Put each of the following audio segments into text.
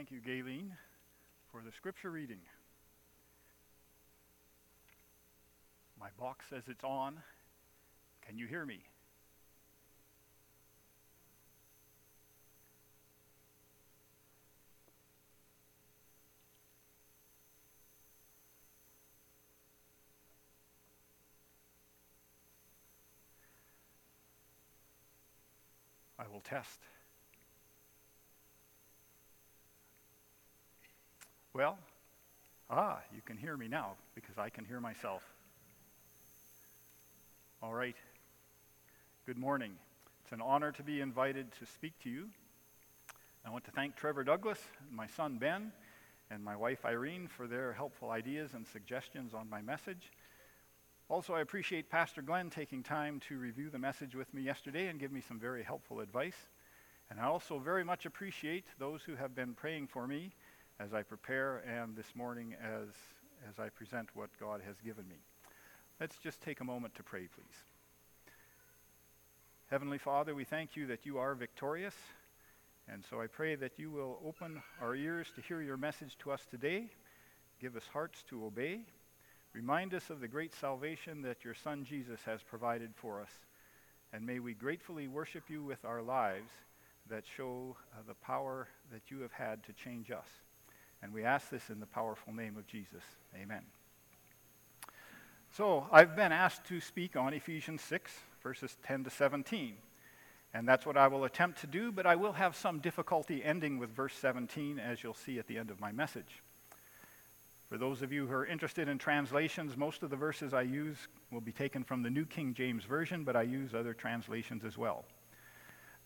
Thank you, Gayleen, for the scripture reading. My box says it's on. Can you hear me? I will test. Well, ah, you can hear me now because I can hear myself. All right. Good morning. It's an honor to be invited to speak to you. I want to thank Trevor Douglas, my son Ben, and my wife Irene for their helpful ideas and suggestions on my message. Also, I appreciate Pastor Glenn taking time to review the message with me yesterday and give me some very helpful advice. And I also very much appreciate those who have been praying for me as I prepare and this morning as, as I present what God has given me. Let's just take a moment to pray, please. Heavenly Father, we thank you that you are victorious. And so I pray that you will open our ears to hear your message to us today. Give us hearts to obey. Remind us of the great salvation that your Son Jesus has provided for us. And may we gratefully worship you with our lives that show uh, the power that you have had to change us. And we ask this in the powerful name of Jesus. Amen. So I've been asked to speak on Ephesians 6, verses 10 to 17. And that's what I will attempt to do, but I will have some difficulty ending with verse 17, as you'll see at the end of my message. For those of you who are interested in translations, most of the verses I use will be taken from the New King James Version, but I use other translations as well.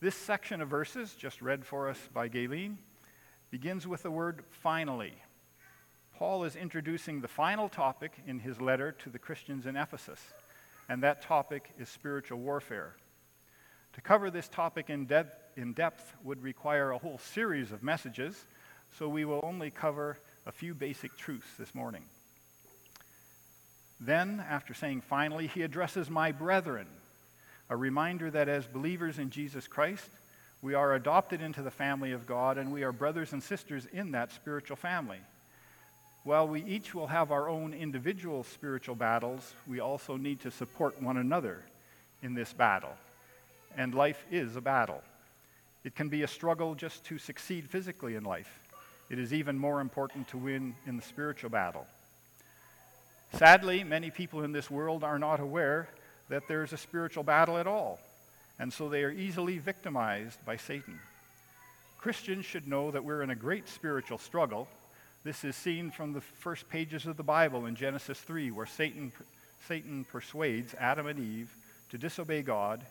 This section of verses, just read for us by Gayleen, begins with the word finally. Paul is introducing the final topic in his letter to the Christians in Ephesus, and that topic is spiritual warfare. To cover this topic in, de- in depth would require a whole series of messages, so we will only cover a few basic truths this morning. Then, after saying finally, he addresses my brethren, a reminder that as believers in Jesus Christ, we are adopted into the family of God, and we are brothers and sisters in that spiritual family. While we each will have our own individual spiritual battles, we also need to support one another in this battle. And life is a battle. It can be a struggle just to succeed physically in life. It is even more important to win in the spiritual battle. Sadly, many people in this world are not aware that there's a spiritual battle at all and so they are easily victimized by Satan. Christians should know that we're in a great spiritual struggle. This is seen from the first pages of the Bible in Genesis 3, where Satan, Satan persuades Adam and Eve to disobey God,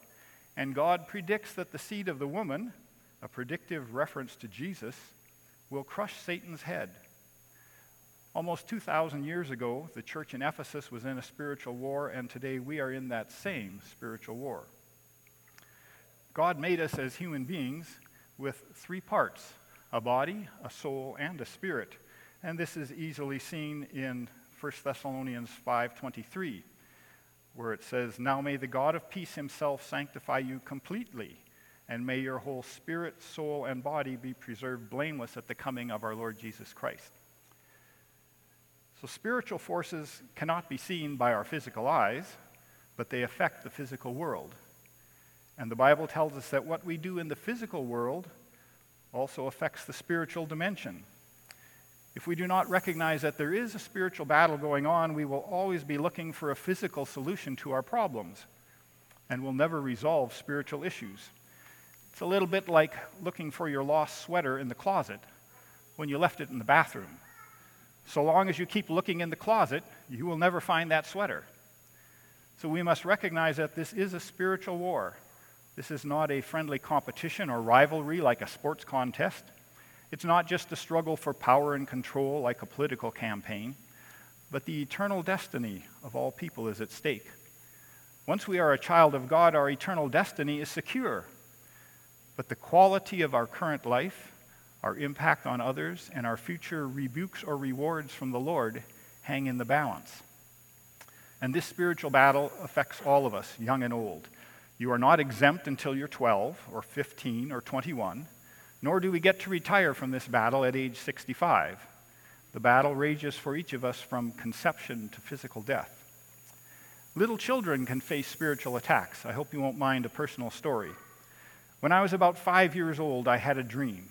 and God predicts that the seed of the woman, a predictive reference to Jesus, will crush Satan's head. Almost 2,000 years ago, the church in Ephesus was in a spiritual war, and today we are in that same spiritual war. God made us as human beings with three parts a body, a soul, and a spirit. And this is easily seen in 1 Thessalonians 5:23, where it says, "Now may the God of peace himself sanctify you completely, and may your whole spirit, soul, and body be preserved blameless at the coming of our Lord Jesus Christ." So spiritual forces cannot be seen by our physical eyes, but they affect the physical world. And the Bible tells us that what we do in the physical world also affects the spiritual dimension. If we do not recognize that there is a spiritual battle going on, we will always be looking for a physical solution to our problems and will never resolve spiritual issues. It's a little bit like looking for your lost sweater in the closet when you left it in the bathroom. So long as you keep looking in the closet, you will never find that sweater. So we must recognize that this is a spiritual war. This is not a friendly competition or rivalry like a sports contest. It's not just a struggle for power and control like a political campaign, but the eternal destiny of all people is at stake. Once we are a child of God, our eternal destiny is secure. But the quality of our current life, our impact on others, and our future rebukes or rewards from the Lord hang in the balance. And this spiritual battle affects all of us, young and old. You are not exempt until you're 12 or 15 or 21. nor do we get to retire from this battle at age 65. The battle rages for each of us from conception to physical death. Little children can face spiritual attacks. I hope you won't mind a personal story. When I was about five years old, I had a dream.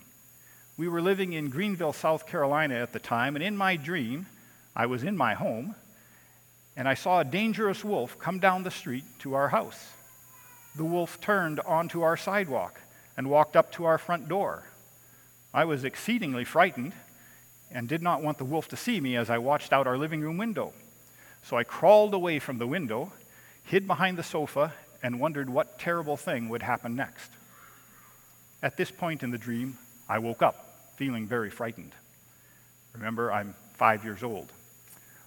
We were living in Greenville, South Carolina at the time, and in my dream, I was in my home, and I saw a dangerous wolf come down the street to our house. The wolf turned onto our sidewalk and walked up to our front door. I was exceedingly frightened and did not want the wolf to see me as I watched out our living room window. So I crawled away from the window, hid behind the sofa, and wondered what terrible thing would happen next. At this point in the dream, I woke up feeling very frightened. Remember, I'm five years old.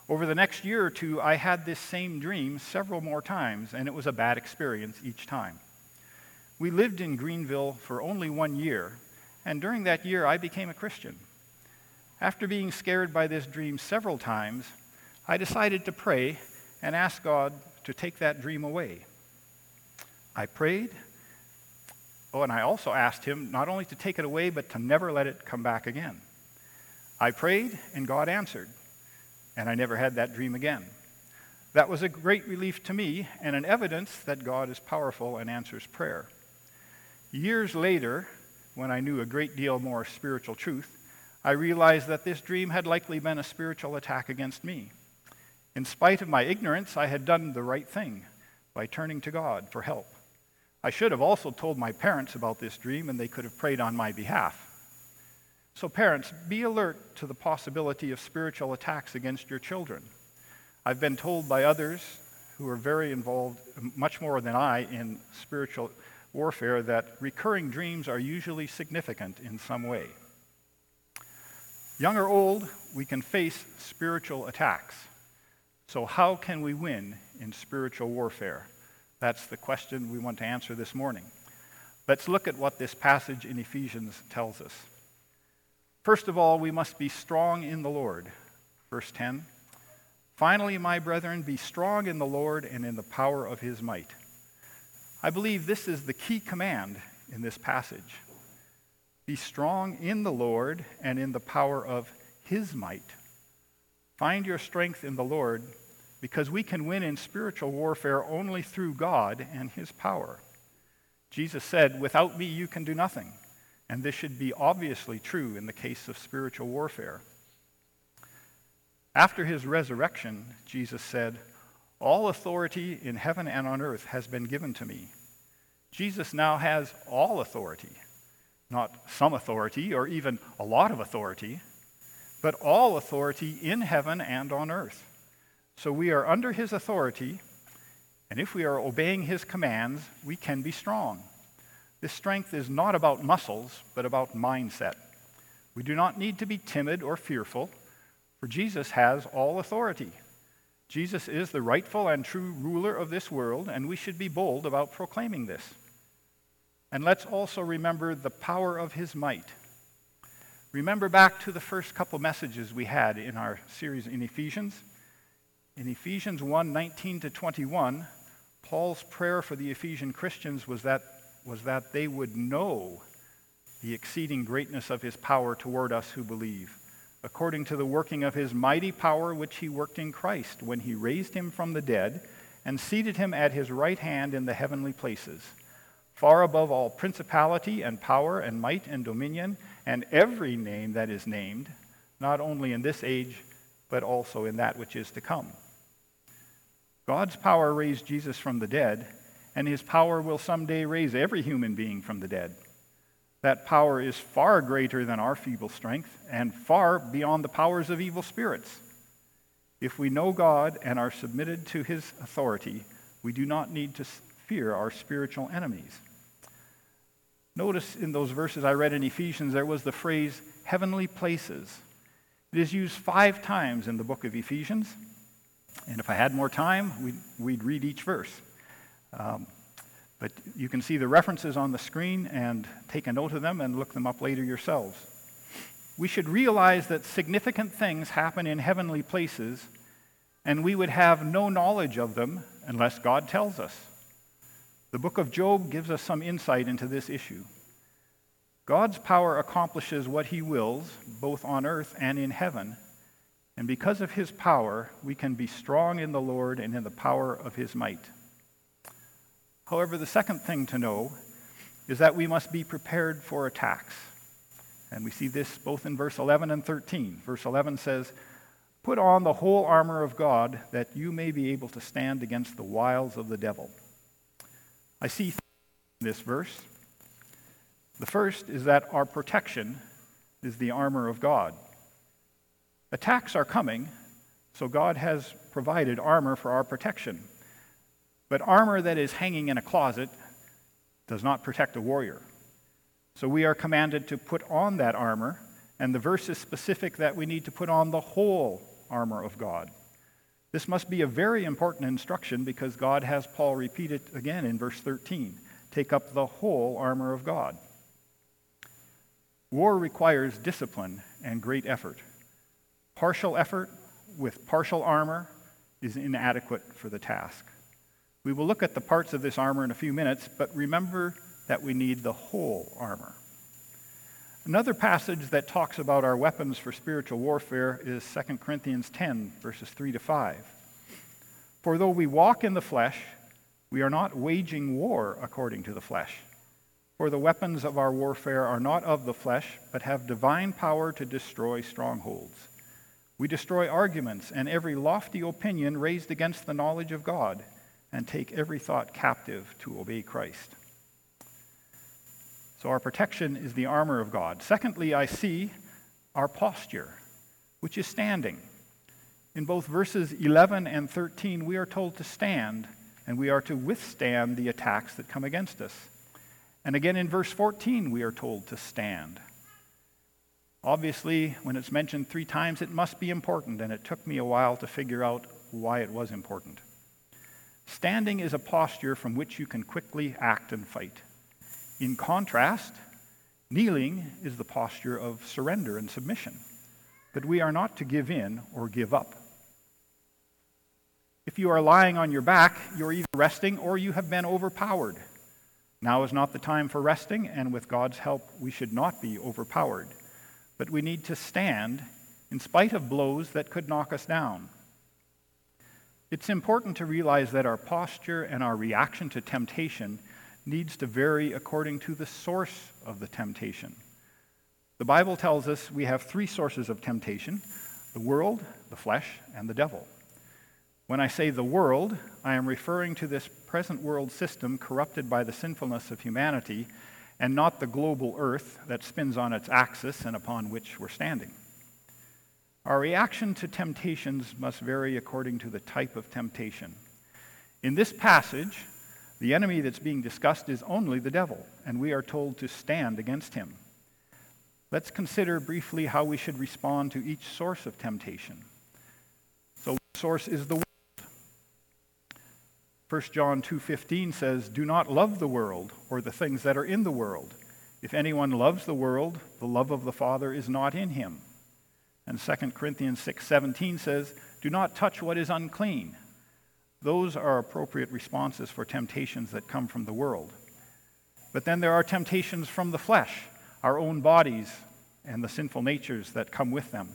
Over the next year or two, I had this same dream several more times, and it was a bad experience each time. We lived in Greenville for only one year, and during that year, I became a Christian. After being scared by this dream several times, I decided to pray and ask God to take that dream away. I prayed. Oh, and I also asked Him not only to take it away, but to never let it come back again. I prayed, and God answered, and I never had that dream again. That was a great relief to me and an evidence that God is powerful and answers prayer. Years later, when I knew a great deal more spiritual truth, I realized that this dream had likely been a spiritual attack against me. In spite of my ignorance, I had done the right thing by turning to God for help. I should have also told my parents about this dream, and they could have prayed on my behalf. So, parents, be alert to the possibility of spiritual attacks against your children. I've been told by others who are very involved, much more than I, in spiritual warfare, that recurring dreams are usually significant in some way. Young or old, we can face spiritual attacks. So, how can we win in spiritual warfare? That's the question we want to answer this morning. Let's look at what this passage in Ephesians tells us. First of all, we must be strong in the Lord. Verse 10 Finally, my brethren, be strong in the Lord and in the power of his might. I believe this is the key command in this passage. Be strong in the Lord and in the power of his might. Find your strength in the Lord because we can win in spiritual warfare only through God and his power. Jesus said, Without me, you can do nothing. And this should be obviously true in the case of spiritual warfare. After his resurrection, Jesus said, All authority in heaven and on earth has been given to me. Jesus now has all authority not some authority or even a lot of authority, but all authority in heaven and on earth. So we are under his authority, and if we are obeying his commands, we can be strong. This strength is not about muscles, but about mindset. We do not need to be timid or fearful, for Jesus has all authority. Jesus is the rightful and true ruler of this world, and we should be bold about proclaiming this. And let's also remember the power of his might. Remember back to the first couple messages we had in our series in Ephesians. In Ephesians 1 19 to 21, Paul's prayer for the Ephesian Christians was that, was that they would know the exceeding greatness of his power toward us who believe, according to the working of his mighty power which he worked in Christ when he raised him from the dead and seated him at his right hand in the heavenly places far above all principality and power and might and dominion and every name that is named, not only in this age, but also in that which is to come. God's power raised Jesus from the dead, and his power will someday raise every human being from the dead. That power is far greater than our feeble strength and far beyond the powers of evil spirits. If we know God and are submitted to his authority, we do not need to fear our spiritual enemies. Notice in those verses I read in Ephesians, there was the phrase heavenly places. It is used five times in the book of Ephesians. And if I had more time, we'd, we'd read each verse. Um, but you can see the references on the screen and take a note of them and look them up later yourselves. We should realize that significant things happen in heavenly places, and we would have no knowledge of them unless God tells us. The book of Job gives us some insight into this issue. God's power accomplishes what he wills, both on earth and in heaven. And because of his power, we can be strong in the Lord and in the power of his might. However, the second thing to know is that we must be prepared for attacks. And we see this both in verse 11 and 13. Verse 11 says, Put on the whole armor of God that you may be able to stand against the wiles of the devil. I see in this verse. The first is that our protection is the armor of God. Attacks are coming, so God has provided armor for our protection. But armor that is hanging in a closet does not protect a warrior. So we are commanded to put on that armor, and the verse is specific that we need to put on the whole armor of God. This must be a very important instruction because God has Paul repeat it again in verse 13 take up the whole armor of God. War requires discipline and great effort. Partial effort with partial armor is inadequate for the task. We will look at the parts of this armor in a few minutes, but remember that we need the whole armor. Another passage that talks about our weapons for spiritual warfare is 2 Corinthians 10, verses 3 to 5. For though we walk in the flesh, we are not waging war according to the flesh. For the weapons of our warfare are not of the flesh, but have divine power to destroy strongholds. We destroy arguments and every lofty opinion raised against the knowledge of God and take every thought captive to obey Christ. So, our protection is the armor of God. Secondly, I see our posture, which is standing. In both verses 11 and 13, we are told to stand, and we are to withstand the attacks that come against us. And again in verse 14, we are told to stand. Obviously, when it's mentioned three times, it must be important, and it took me a while to figure out why it was important. Standing is a posture from which you can quickly act and fight. In contrast, kneeling is the posture of surrender and submission. But we are not to give in or give up. If you are lying on your back, you're either resting or you have been overpowered. Now is not the time for resting, and with God's help, we should not be overpowered. But we need to stand in spite of blows that could knock us down. It's important to realize that our posture and our reaction to temptation needs to vary according to the source of the temptation. The Bible tells us we have three sources of temptation the world, the flesh, and the devil. When I say the world, I am referring to this present world system corrupted by the sinfulness of humanity and not the global earth that spins on its axis and upon which we're standing. Our reaction to temptations must vary according to the type of temptation. In this passage, the enemy that's being discussed is only the devil, and we are told to stand against him. Let's consider briefly how we should respond to each source of temptation. So, source is the world. 1 John 2:15 says, "Do not love the world or the things that are in the world. If anyone loves the world, the love of the Father is not in him." And 2 Corinthians 6:17 says, "Do not touch what is unclean." Those are appropriate responses for temptations that come from the world. But then there are temptations from the flesh, our own bodies and the sinful natures that come with them.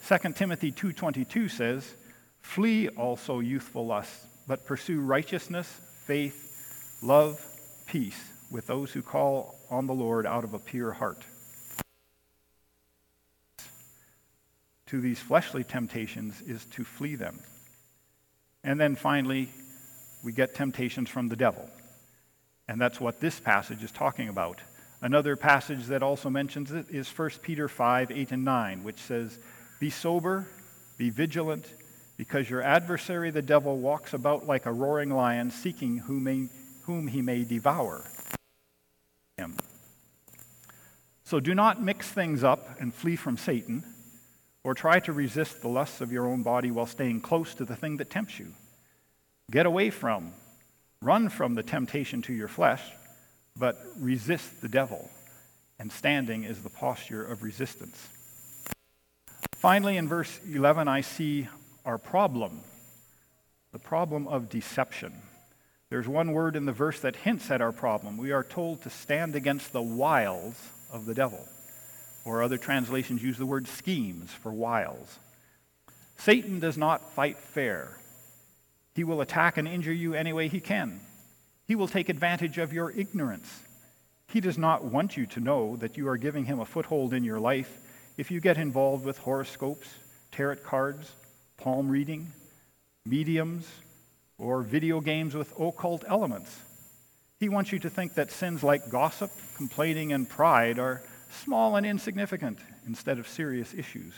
2 Timothy 2:22 says, "Flee also youthful lusts, but pursue righteousness, faith, love, peace with those who call on the Lord out of a pure heart." To these fleshly temptations is to flee them. And then finally, we get temptations from the devil. And that's what this passage is talking about. Another passage that also mentions it is 1 Peter 5 8 and 9, which says, Be sober, be vigilant, because your adversary the devil walks about like a roaring lion, seeking whom, may, whom he may devour. Him. So do not mix things up and flee from Satan or try to resist the lusts of your own body while staying close to the thing that tempts you. Get away from, run from the temptation to your flesh, but resist the devil. And standing is the posture of resistance. Finally, in verse 11, I see our problem the problem of deception. There's one word in the verse that hints at our problem. We are told to stand against the wiles of the devil. Or other translations use the word schemes for wiles. Satan does not fight fair. He will attack and injure you any way he can. He will take advantage of your ignorance. He does not want you to know that you are giving him a foothold in your life if you get involved with horoscopes, tarot cards, palm reading, mediums, or video games with occult elements. He wants you to think that sins like gossip, complaining, and pride are small and insignificant instead of serious issues.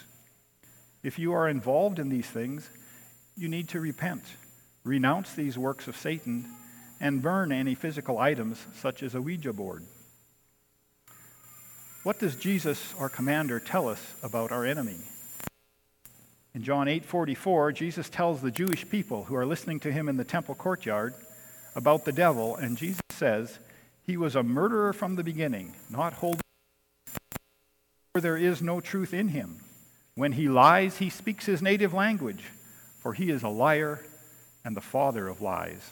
If you are involved in these things, you need to repent, renounce these works of Satan, and burn any physical items such as a Ouija board. What does Jesus, our commander, tell us about our enemy? In John 8:44, Jesus tells the Jewish people who are listening to him in the temple courtyard about the devil, and Jesus says, "He was a murderer from the beginning, not holding for there is no truth in him. When he lies, he speaks his native language, for he is a liar and the father of lies."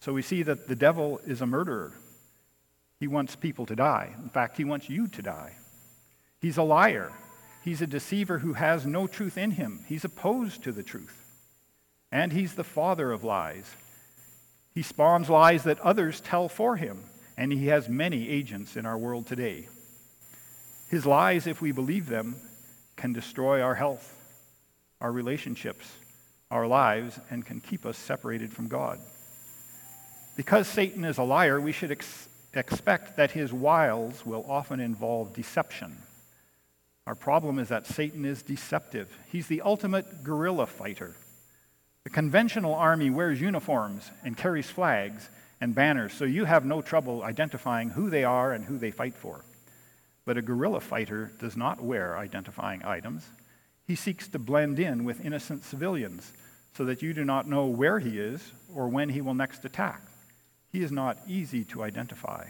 So we see that the devil is a murderer. He wants people to die. In fact, he wants you to die. He's a liar. He's a deceiver who has no truth in him. He's opposed to the truth. And he's the father of lies. He spawns lies that others tell for him, and he has many agents in our world today. His lies, if we believe them, can destroy our health, our relationships, our lives, and can keep us separated from God. Because Satan is a liar, we should ex- expect that his wiles will often involve deception. Our problem is that Satan is deceptive. He's the ultimate guerrilla fighter. The conventional army wears uniforms and carries flags and banners, so you have no trouble identifying who they are and who they fight for. But a guerrilla fighter does not wear identifying items. He seeks to blend in with innocent civilians so that you do not know where he is or when he will next attack. He is not easy to identify.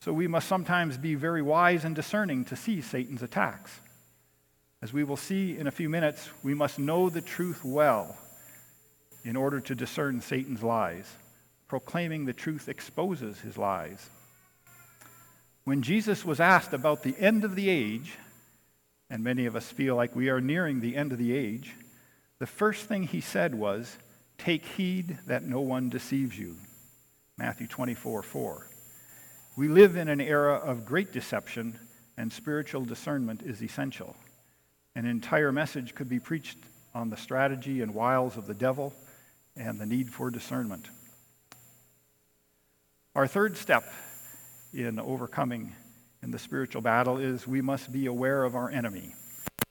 So we must sometimes be very wise and discerning to see Satan's attacks. As we will see in a few minutes, we must know the truth well in order to discern Satan's lies. Proclaiming the truth exposes his lies. When Jesus was asked about the end of the age, and many of us feel like we are nearing the end of the age, the first thing he said was, Take heed that no one deceives you. Matthew 24, 4. We live in an era of great deception, and spiritual discernment is essential. An entire message could be preached on the strategy and wiles of the devil and the need for discernment. Our third step in overcoming in the spiritual battle is we must be aware of our enemy.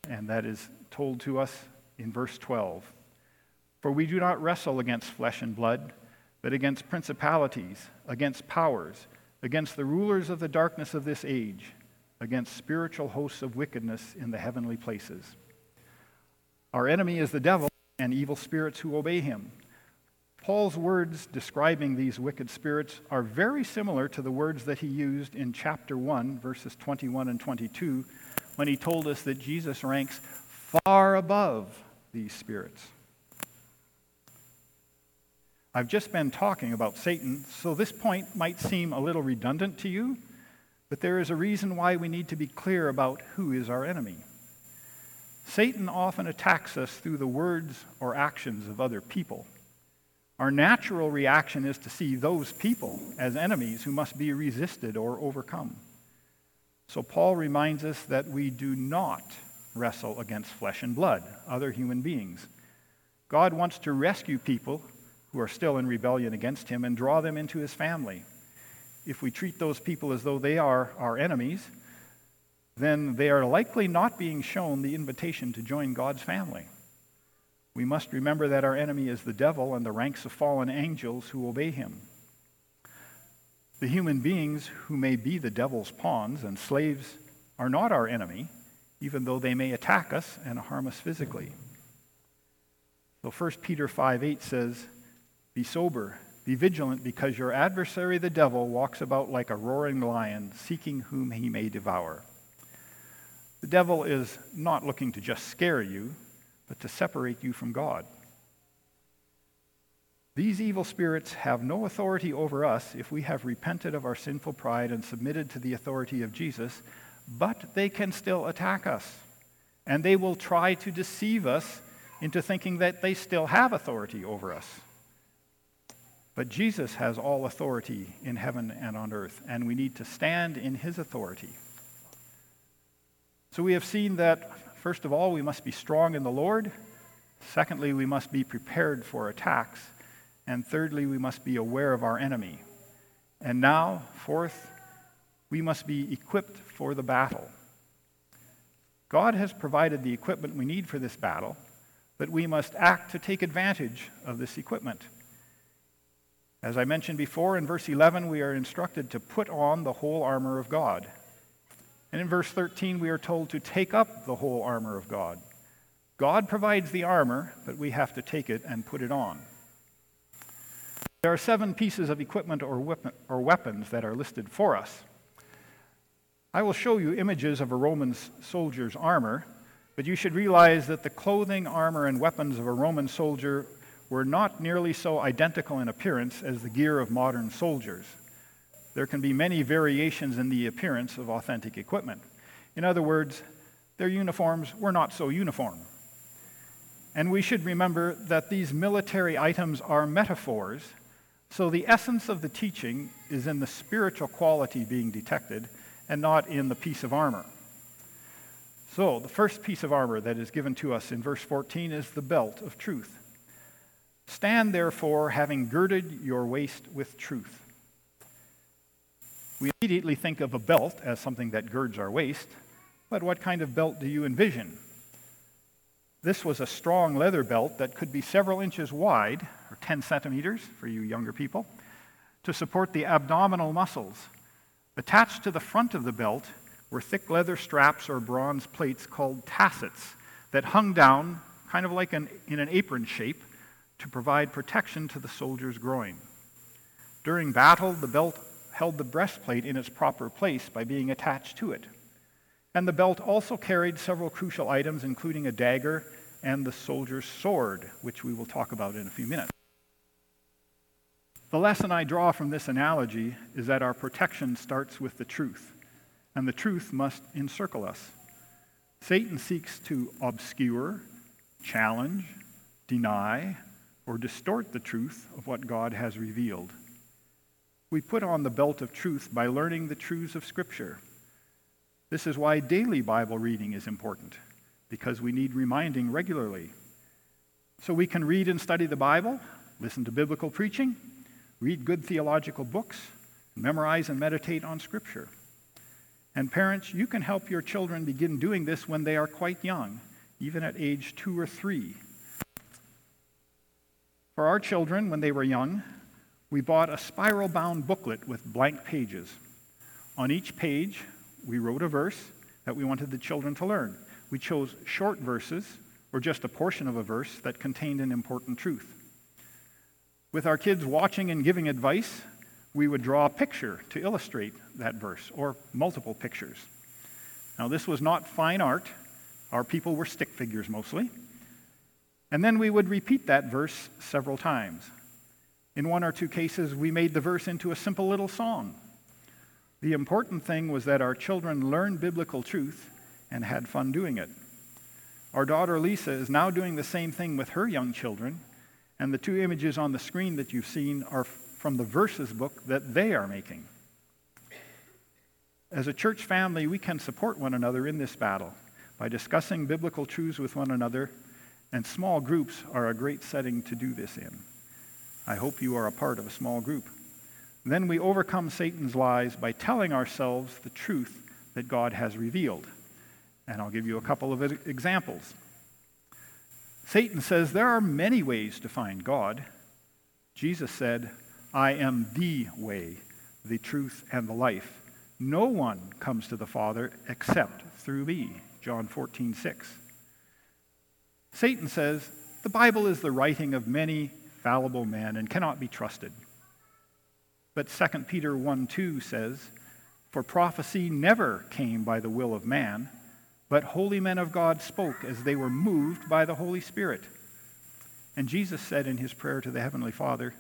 And that is told to us in verse 12. For we do not wrestle against flesh and blood, but against principalities, against powers against the rulers of the darkness of this age, against spiritual hosts of wickedness in the heavenly places. Our enemy is the devil and evil spirits who obey him. Paul's words describing these wicked spirits are very similar to the words that he used in chapter 1, verses 21 and 22, when he told us that Jesus ranks far above these spirits. I've just been talking about Satan, so this point might seem a little redundant to you, but there is a reason why we need to be clear about who is our enemy. Satan often attacks us through the words or actions of other people. Our natural reaction is to see those people as enemies who must be resisted or overcome. So Paul reminds us that we do not wrestle against flesh and blood, other human beings. God wants to rescue people who are still in rebellion against him and draw them into his family. If we treat those people as though they are our enemies, then they are likely not being shown the invitation to join God's family. We must remember that our enemy is the devil and the ranks of fallen angels who obey him. The human beings who may be the devil's pawns and slaves are not our enemy, even though they may attack us and harm us physically. So 1 Peter 5 8 says, be sober, be vigilant, because your adversary, the devil, walks about like a roaring lion, seeking whom he may devour. The devil is not looking to just scare you, but to separate you from God. These evil spirits have no authority over us if we have repented of our sinful pride and submitted to the authority of Jesus, but they can still attack us. And they will try to deceive us into thinking that they still have authority over us. But Jesus has all authority in heaven and on earth, and we need to stand in his authority. So we have seen that, first of all, we must be strong in the Lord. Secondly, we must be prepared for attacks. And thirdly, we must be aware of our enemy. And now, fourth, we must be equipped for the battle. God has provided the equipment we need for this battle, but we must act to take advantage of this equipment. As I mentioned before, in verse 11, we are instructed to put on the whole armor of God. And in verse 13, we are told to take up the whole armor of God. God provides the armor, but we have to take it and put it on. There are seven pieces of equipment or, weapon, or weapons that are listed for us. I will show you images of a Roman soldier's armor, but you should realize that the clothing, armor, and weapons of a Roman soldier were not nearly so identical in appearance as the gear of modern soldiers. There can be many variations in the appearance of authentic equipment. In other words, their uniforms were not so uniform. And we should remember that these military items are metaphors so the essence of the teaching is in the spiritual quality being detected and not in the piece of armor. So the first piece of armor that is given to us in verse 14 is the belt of truth. Stand therefore, having girded your waist with truth. We immediately think of a belt as something that girds our waist, but what kind of belt do you envision? This was a strong leather belt that could be several inches wide, or 10 centimeters for you younger people, to support the abdominal muscles. Attached to the front of the belt were thick leather straps or bronze plates called tassets that hung down, kind of like an, in an apron shape, to provide protection to the soldier's groin. During battle, the belt held the breastplate in its proper place by being attached to it. And the belt also carried several crucial items, including a dagger and the soldier's sword, which we will talk about in a few minutes. The lesson I draw from this analogy is that our protection starts with the truth, and the truth must encircle us. Satan seeks to obscure, challenge, deny, or distort the truth of what God has revealed. We put on the belt of truth by learning the truths of Scripture this is why daily Bible reading is important, because we need reminding regularly. So we can read and study the Bible, listen to biblical preaching, read good theological books, memorize and meditate on Scripture. And parents, you can help your children begin doing this when they are quite young, even at age two or three. For our children, when they were young, we bought a spiral bound booklet with blank pages. On each page, we wrote a verse that we wanted the children to learn. We chose short verses, or just a portion of a verse that contained an important truth. With our kids watching and giving advice, we would draw a picture to illustrate that verse, or multiple pictures. Now, this was not fine art. Our people were stick figures mostly. And then we would repeat that verse several times. In one or two cases, we made the verse into a simple little song the important thing was that our children learned biblical truth and had fun doing it. Our daughter Lisa is now doing the same thing with her young children, and the two images on the screen that you've seen are from the verses book that they are making. As a church family, we can support one another in this battle by discussing biblical truths with one another, and small groups are a great setting to do this in. I hope you are a part of a small group. Then we overcome Satan's lies by telling ourselves the truth that God has revealed. And I'll give you a couple of examples. Satan says there are many ways to find God. Jesus said, I am the way, the truth, and the life. No one comes to the Father except through me. John 14, 6. Satan says, the Bible is the writing of many fallible men and cannot be trusted. But 2 Peter 1 2 says, For prophecy never came by the will of man, but holy men of God spoke as they were moved by the Holy Spirit. And Jesus said in his prayer to the Heavenly Father,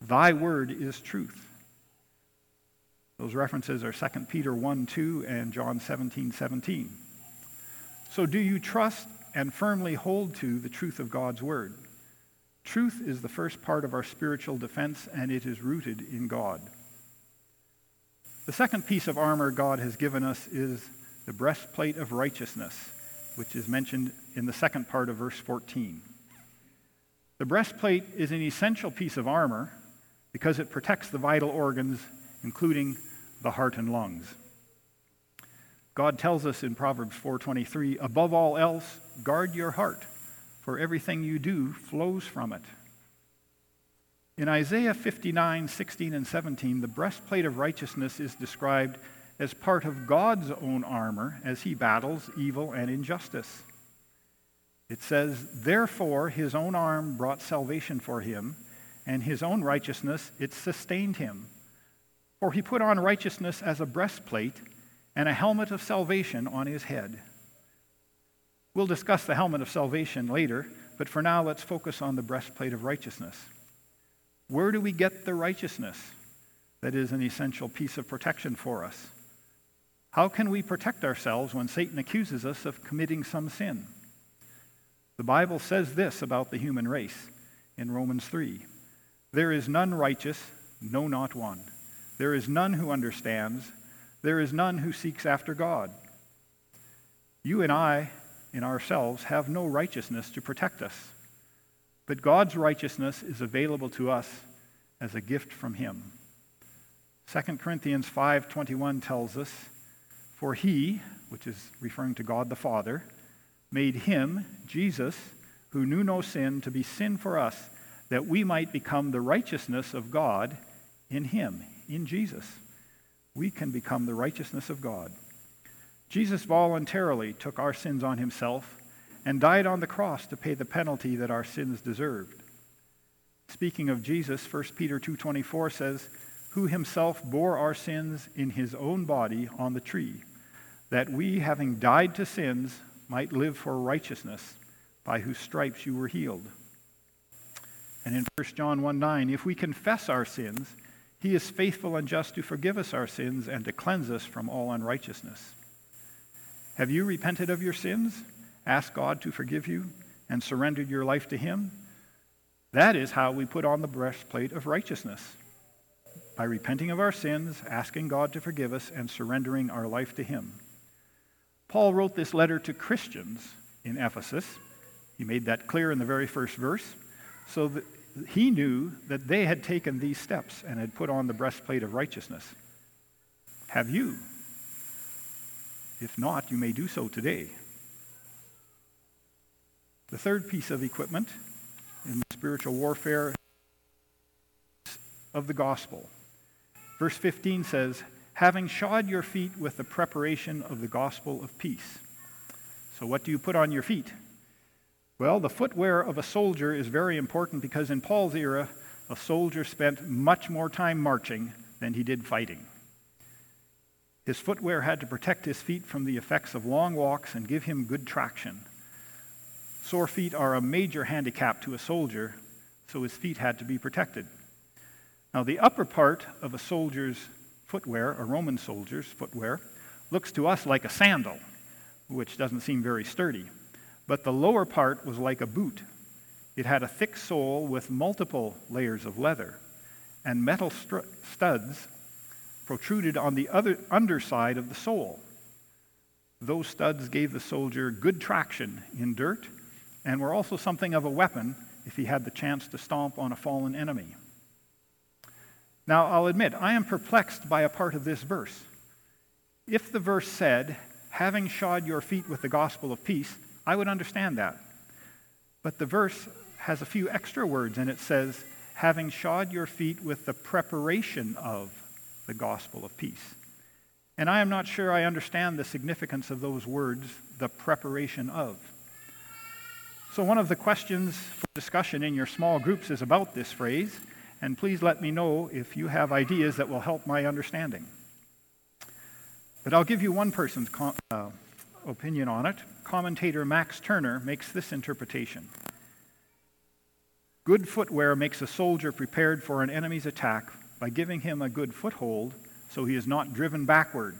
Thy word is truth. Those references are 2 Peter 1 2 and John 17 17. So, do you trust and firmly hold to the truth of God's word? Truth is the first part of our spiritual defense, and it is rooted in God. The second piece of armor God has given us is the breastplate of righteousness, which is mentioned in the second part of verse 14. The breastplate is an essential piece of armor because it protects the vital organs, including the heart and lungs. God tells us in Proverbs 4:23, "Above all else, guard your heart, for everything you do flows from it." In Isaiah 59, 16, and 17, the breastplate of righteousness is described as part of God's own armor as he battles evil and injustice. It says, Therefore his own arm brought salvation for him, and his own righteousness it sustained him. For he put on righteousness as a breastplate and a helmet of salvation on his head. We'll discuss the helmet of salvation later, but for now let's focus on the breastplate of righteousness. Where do we get the righteousness that is an essential piece of protection for us? How can we protect ourselves when Satan accuses us of committing some sin? The Bible says this about the human race in Romans 3 There is none righteous, no, not one. There is none who understands. There is none who seeks after God. You and I, in ourselves, have no righteousness to protect us. But God's righteousness is available to us as a gift from him. 2 Corinthians 5:21 tells us, "For he, which is referring to God the Father, made him, Jesus, who knew no sin, to be sin for us, that we might become the righteousness of God in him, in Jesus. We can become the righteousness of God. Jesus voluntarily took our sins on himself and died on the cross to pay the penalty that our sins deserved. Speaking of Jesus, 1 Peter 2:24 says, "Who himself bore our sins in his own body on the tree, that we, having died to sins, might live for righteousness, by whose stripes you were healed." And in 1 John 1:9, "If we confess our sins, he is faithful and just to forgive us our sins and to cleanse us from all unrighteousness." Have you repented of your sins? asked God to forgive you and surrendered your life to Him, that is how we put on the breastplate of righteousness. By repenting of our sins, asking God to forgive us, and surrendering our life to Him. Paul wrote this letter to Christians in Ephesus. He made that clear in the very first verse. So that he knew that they had taken these steps and had put on the breastplate of righteousness. Have you? If not, you may do so today. The third piece of equipment in spiritual warfare of the gospel. Verse 15 says, having shod your feet with the preparation of the gospel of peace. So, what do you put on your feet? Well, the footwear of a soldier is very important because in Paul's era, a soldier spent much more time marching than he did fighting. His footwear had to protect his feet from the effects of long walks and give him good traction. Sore feet are a major handicap to a soldier, so his feet had to be protected. Now, the upper part of a soldier's footwear, a Roman soldier's footwear, looks to us like a sandal, which doesn't seem very sturdy. But the lower part was like a boot. It had a thick sole with multiple layers of leather, and metal studs protruded on the other underside of the sole. Those studs gave the soldier good traction in dirt and were also something of a weapon if he had the chance to stomp on a fallen enemy. Now, I'll admit, I am perplexed by a part of this verse. If the verse said, having shod your feet with the gospel of peace, I would understand that. But the verse has a few extra words, and it says, having shod your feet with the preparation of the gospel of peace. And I am not sure I understand the significance of those words, the preparation of. So, one of the questions for discussion in your small groups is about this phrase, and please let me know if you have ideas that will help my understanding. But I'll give you one person's com- uh, opinion on it. Commentator Max Turner makes this interpretation Good footwear makes a soldier prepared for an enemy's attack by giving him a good foothold so he is not driven backward.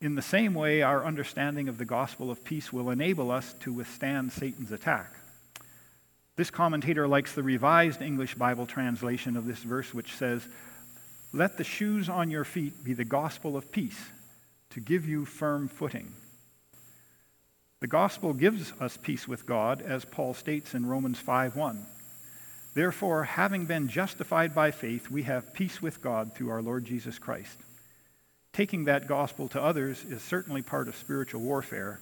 In the same way, our understanding of the gospel of peace will enable us to withstand Satan's attack. This commentator likes the Revised English Bible translation of this verse, which says, Let the shoes on your feet be the gospel of peace to give you firm footing. The gospel gives us peace with God, as Paul states in Romans 5:1. Therefore, having been justified by faith, we have peace with God through our Lord Jesus Christ. Taking that gospel to others is certainly part of spiritual warfare,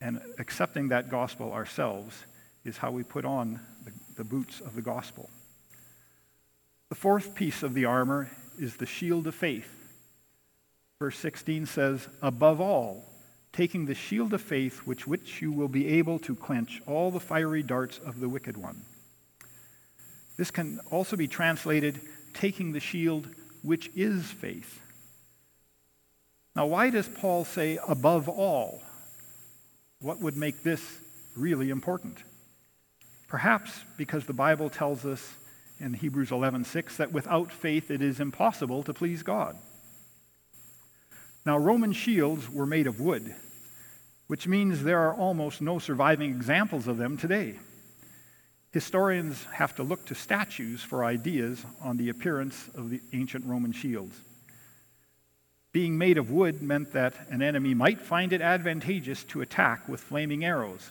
and accepting that gospel ourselves is how we put on the, the boots of the gospel. The fourth piece of the armor is the shield of faith. Verse 16 says, Above all, taking the shield of faith, which which you will be able to quench all the fiery darts of the wicked one. This can also be translated, taking the shield, which is faith. Now, why does Paul say above all? What would make this really important? Perhaps because the Bible tells us in Hebrews 11:6 that without faith it is impossible to please God. Now Roman shields were made of wood, which means there are almost no surviving examples of them today. Historians have to look to statues for ideas on the appearance of the ancient Roman shields. Being made of wood meant that an enemy might find it advantageous to attack with flaming arrows.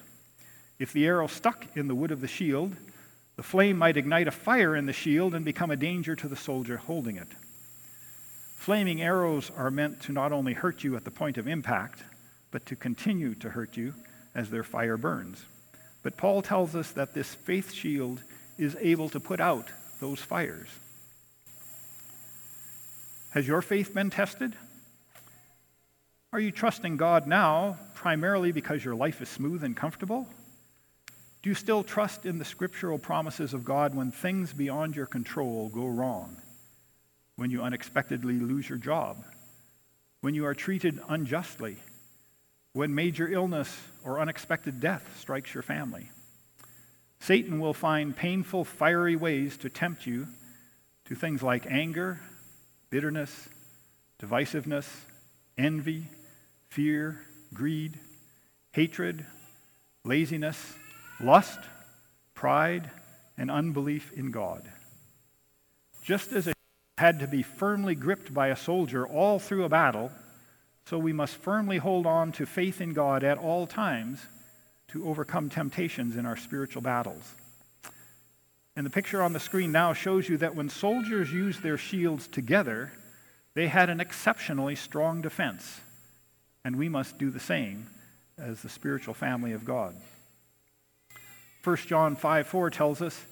If the arrow stuck in the wood of the shield, the flame might ignite a fire in the shield and become a danger to the soldier holding it. Flaming arrows are meant to not only hurt you at the point of impact, but to continue to hurt you as their fire burns. But Paul tells us that this faith shield is able to put out those fires. Has your faith been tested? Are you trusting God now primarily because your life is smooth and comfortable? Do you still trust in the scriptural promises of God when things beyond your control go wrong? When you unexpectedly lose your job? When you are treated unjustly? When major illness or unexpected death strikes your family? Satan will find painful, fiery ways to tempt you to things like anger, bitterness, divisiveness, envy, fear, greed, hatred, laziness, lust, pride, and unbelief in God. Just as it had to be firmly gripped by a soldier all through a battle, so we must firmly hold on to faith in God at all times to overcome temptations in our spiritual battles. And the picture on the screen now shows you that when soldiers used their shields together, they had an exceptionally strong defense. And we must do the same as the spiritual family of God. 1 John 5 4 tells us,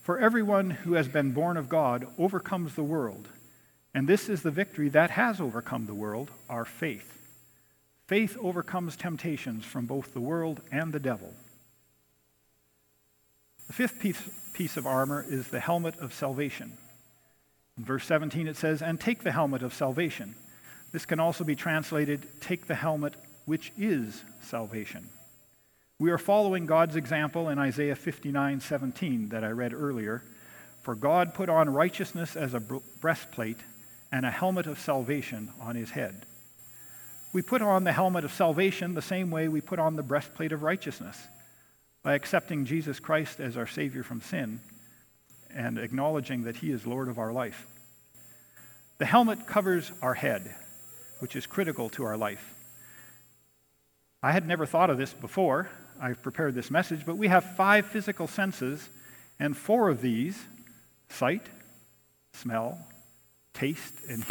For everyone who has been born of God overcomes the world. And this is the victory that has overcome the world, our faith. Faith overcomes temptations from both the world and the devil. The fifth piece, piece of armor is the helmet of salvation. In verse 17 it says, And take the helmet of salvation. This can also be translated, Take the helmet which is salvation. We are following God's example in Isaiah 59 17 that I read earlier. For God put on righteousness as a breastplate and a helmet of salvation on his head. We put on the helmet of salvation the same way we put on the breastplate of righteousness by accepting Jesus Christ as our Savior from sin and acknowledging that He is Lord of our life. The helmet covers our head, which is critical to our life. I had never thought of this before, I've prepared this message, but we have five physical senses, and four of these sight, smell, taste, and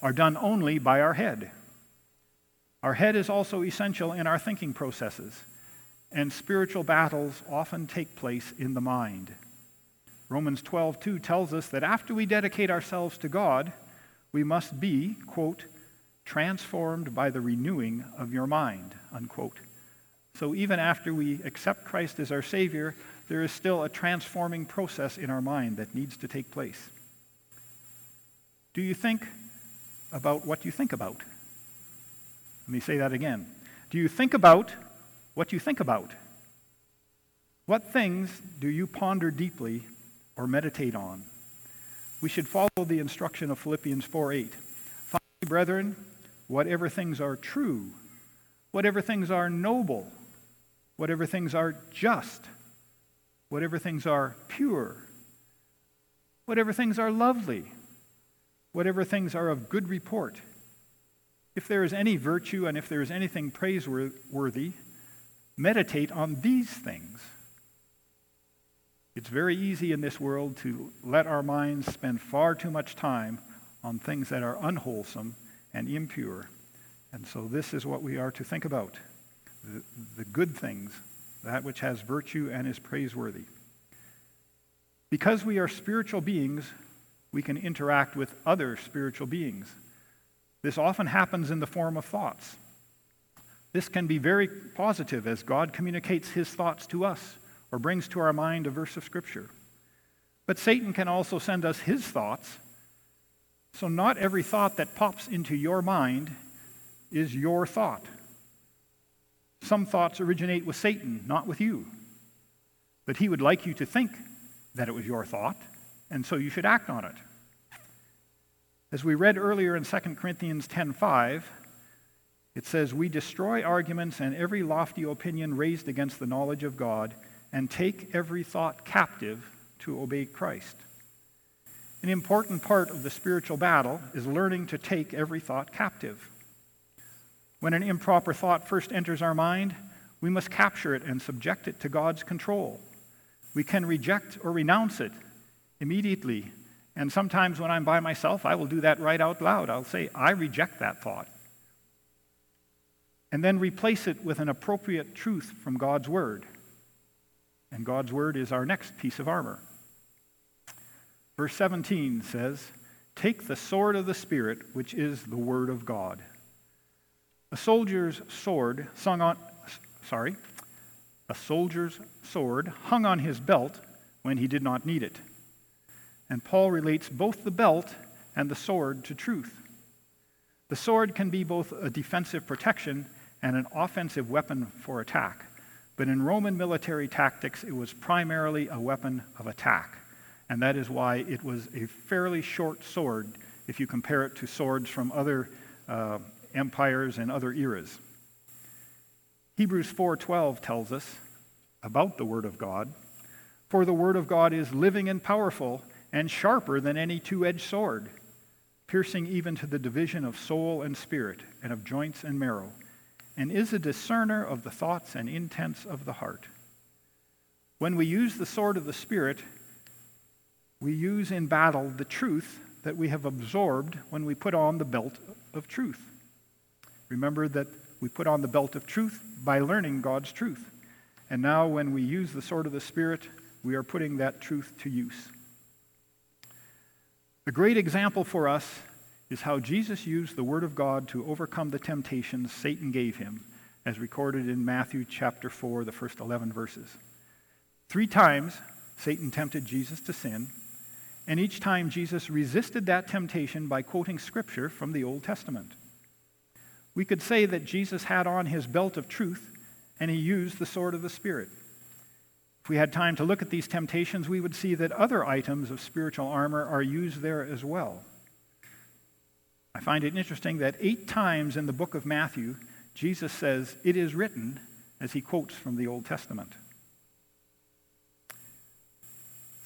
are done only by our head. Our head is also essential in our thinking processes, and spiritual battles often take place in the mind. Romans 12:2 tells us that after we dedicate ourselves to God, we must be, quote, transformed by the renewing of your mind, unquote. So even after we accept Christ as our Savior, there is still a transforming process in our mind that needs to take place. Do you think about what you think about? Let me say that again. Do you think about what you think about? What things do you ponder deeply or meditate on? We should follow the instruction of Philippians 4 8. Finally, brethren, whatever things are true, whatever things are noble, whatever things are just, whatever things are pure, whatever things are lovely, whatever things are of good report, if there is any virtue and if there is anything praiseworthy, meditate on these things. It's very easy in this world to let our minds spend far too much time on things that are unwholesome and impure. And so, this is what we are to think about the, the good things, that which has virtue and is praiseworthy. Because we are spiritual beings, we can interact with other spiritual beings. This often happens in the form of thoughts. This can be very positive as God communicates his thoughts to us or brings to our mind a verse of Scripture. But Satan can also send us his thoughts. So, not every thought that pops into your mind is your thought. Some thoughts originate with Satan, not with you. But he would like you to think that it was your thought, and so you should act on it. As we read earlier in 2 Corinthians 10:5, it says, "We destroy arguments and every lofty opinion raised against the knowledge of God, and take every thought captive to obey Christ." An important part of the spiritual battle is learning to take every thought captive. When an improper thought first enters our mind, we must capture it and subject it to God's control. We can reject or renounce it immediately and sometimes when I'm by myself, I will do that right out loud. I'll say, I reject that thought. And then replace it with an appropriate truth from God's Word. And God's Word is our next piece of armor. Verse 17 says, Take the sword of the Spirit, which is the Word of God. A soldier's sword sung on, sorry, a soldier's sword hung on his belt when he did not need it. And Paul relates both the belt and the sword to truth. The sword can be both a defensive protection and an offensive weapon for attack. But in Roman military tactics, it was primarily a weapon of attack. And that is why it was a fairly short sword if you compare it to swords from other uh, empires and other eras. Hebrews 4:12 tells us about the word of God, for the word of God is living and powerful and sharper than any two edged sword, piercing even to the division of soul and spirit, and of joints and marrow, and is a discerner of the thoughts and intents of the heart. When we use the sword of the Spirit, we use in battle the truth that we have absorbed when we put on the belt of truth. Remember that we put on the belt of truth by learning God's truth. And now, when we use the sword of the Spirit, we are putting that truth to use. A great example for us is how Jesus used the Word of God to overcome the temptations Satan gave him, as recorded in Matthew chapter 4, the first 11 verses. Three times, Satan tempted Jesus to sin, and each time Jesus resisted that temptation by quoting scripture from the Old Testament. We could say that Jesus had on his belt of truth and he used the sword of the Spirit. If we had time to look at these temptations, we would see that other items of spiritual armor are used there as well. I find it interesting that eight times in the book of Matthew, Jesus says, It is written, as he quotes from the Old Testament.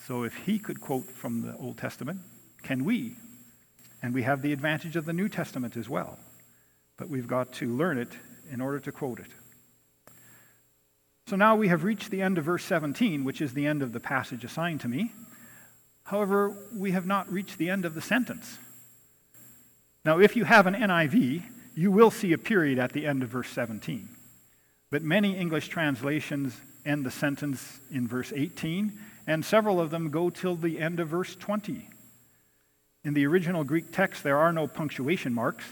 So if he could quote from the Old Testament, can we? And we have the advantage of the New Testament as well. But we've got to learn it in order to quote it. So now we have reached the end of verse 17, which is the end of the passage assigned to me. However, we have not reached the end of the sentence. Now, if you have an NIV, you will see a period at the end of verse 17. But many English translations end the sentence in verse 18, and several of them go till the end of verse 20. In the original Greek text, there are no punctuation marks,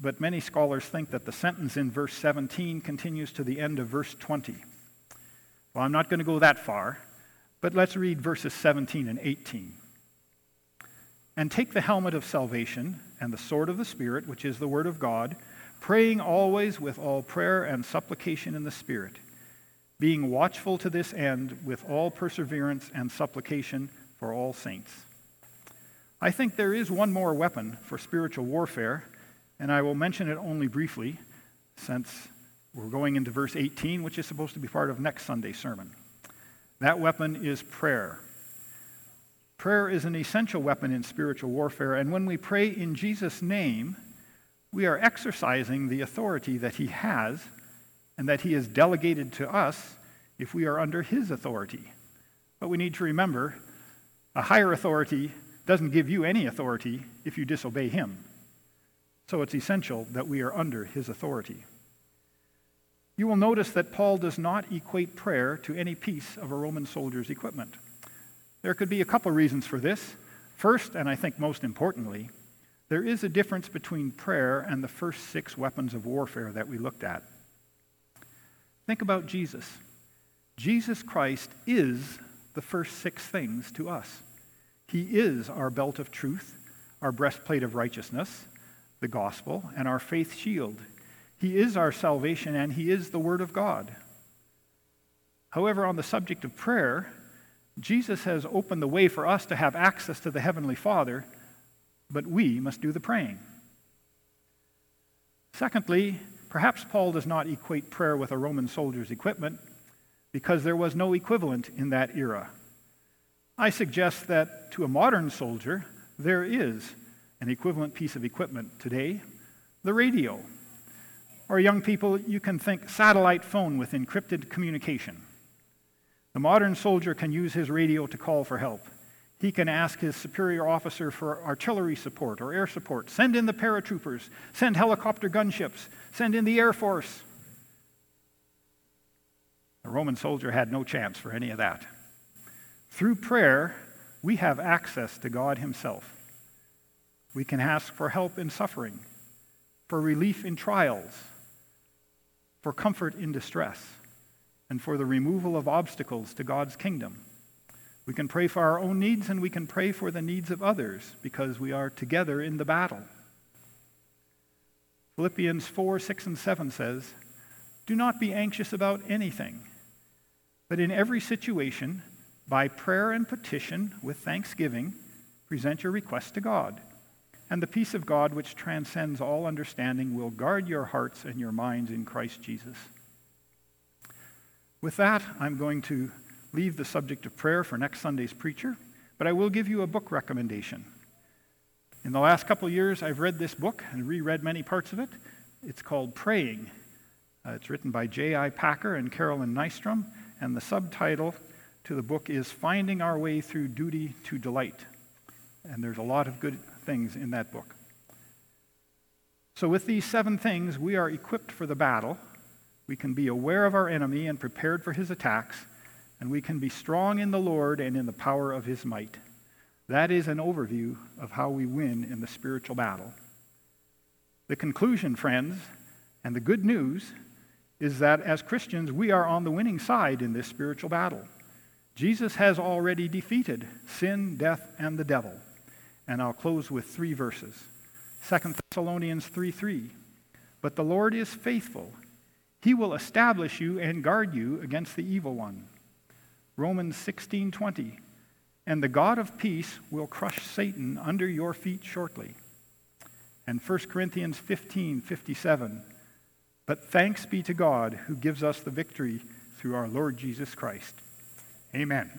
but many scholars think that the sentence in verse 17 continues to the end of verse 20. Well, I'm not going to go that far, but let's read verses 17 and 18. And take the helmet of salvation and the sword of the Spirit, which is the word of God, praying always with all prayer and supplication in the Spirit, being watchful to this end with all perseverance and supplication for all saints. I think there is one more weapon for spiritual warfare, and I will mention it only briefly since we're going into verse 18, which is supposed to be part of next Sunday's sermon. That weapon is prayer. Prayer is an essential weapon in spiritual warfare, and when we pray in Jesus' name, we are exercising the authority that he has and that he has delegated to us if we are under his authority. But we need to remember a higher authority doesn't give you any authority if you disobey him. So it's essential that we are under his authority. You will notice that Paul does not equate prayer to any piece of a Roman soldier's equipment. There could be a couple reasons for this. First, and I think most importantly, there is a difference between prayer and the first six weapons of warfare that we looked at. Think about Jesus. Jesus Christ is the first six things to us. He is our belt of truth, our breastplate of righteousness, the gospel, and our faith shield. He is our salvation, and He is the Word of God. However, on the subject of prayer, Jesus has opened the way for us to have access to the Heavenly Father but we must do the praying. Secondly, perhaps Paul does not equate prayer with a Roman soldier's equipment because there was no equivalent in that era. I suggest that to a modern soldier, there is an equivalent piece of equipment today the radio. Or, young people, you can think satellite phone with encrypted communication. The modern soldier can use his radio to call for help. He can ask his superior officer for artillery support or air support. Send in the paratroopers. Send helicopter gunships. Send in the Air Force. The Roman soldier had no chance for any of that. Through prayer, we have access to God Himself. We can ask for help in suffering, for relief in trials, for comfort in distress, and for the removal of obstacles to God's kingdom. We can pray for our own needs and we can pray for the needs of others because we are together in the battle. Philippians 4 6 and 7 says, Do not be anxious about anything, but in every situation, by prayer and petition with thanksgiving, present your requests to God. And the peace of God, which transcends all understanding, will guard your hearts and your minds in Christ Jesus. With that, I'm going to leave the subject of prayer for next Sunday's preacher, but I will give you a book recommendation. In the last couple years, I've read this book and reread many parts of it. It's called Praying. Uh, it's written by J.I. Packer and Carolyn Nystrom, and the subtitle to the book is Finding Our Way Through Duty to Delight. And there's a lot of good things in that book. So, with these seven things, we are equipped for the battle. We can be aware of our enemy and prepared for his attacks and we can be strong in the Lord and in the power of his might. That is an overview of how we win in the spiritual battle. The conclusion, friends, and the good news is that as Christians, we are on the winning side in this spiritual battle. Jesus has already defeated sin, death, and the devil. And I'll close with three verses. 2 Thessalonians 3 3. But the Lord is faithful. He will establish you and guard you against the evil one. Romans 16:20. And the God of peace will crush Satan under your feet shortly. And 1 Corinthians 15:57. But thanks be to God who gives us the victory through our Lord Jesus Christ. Amen.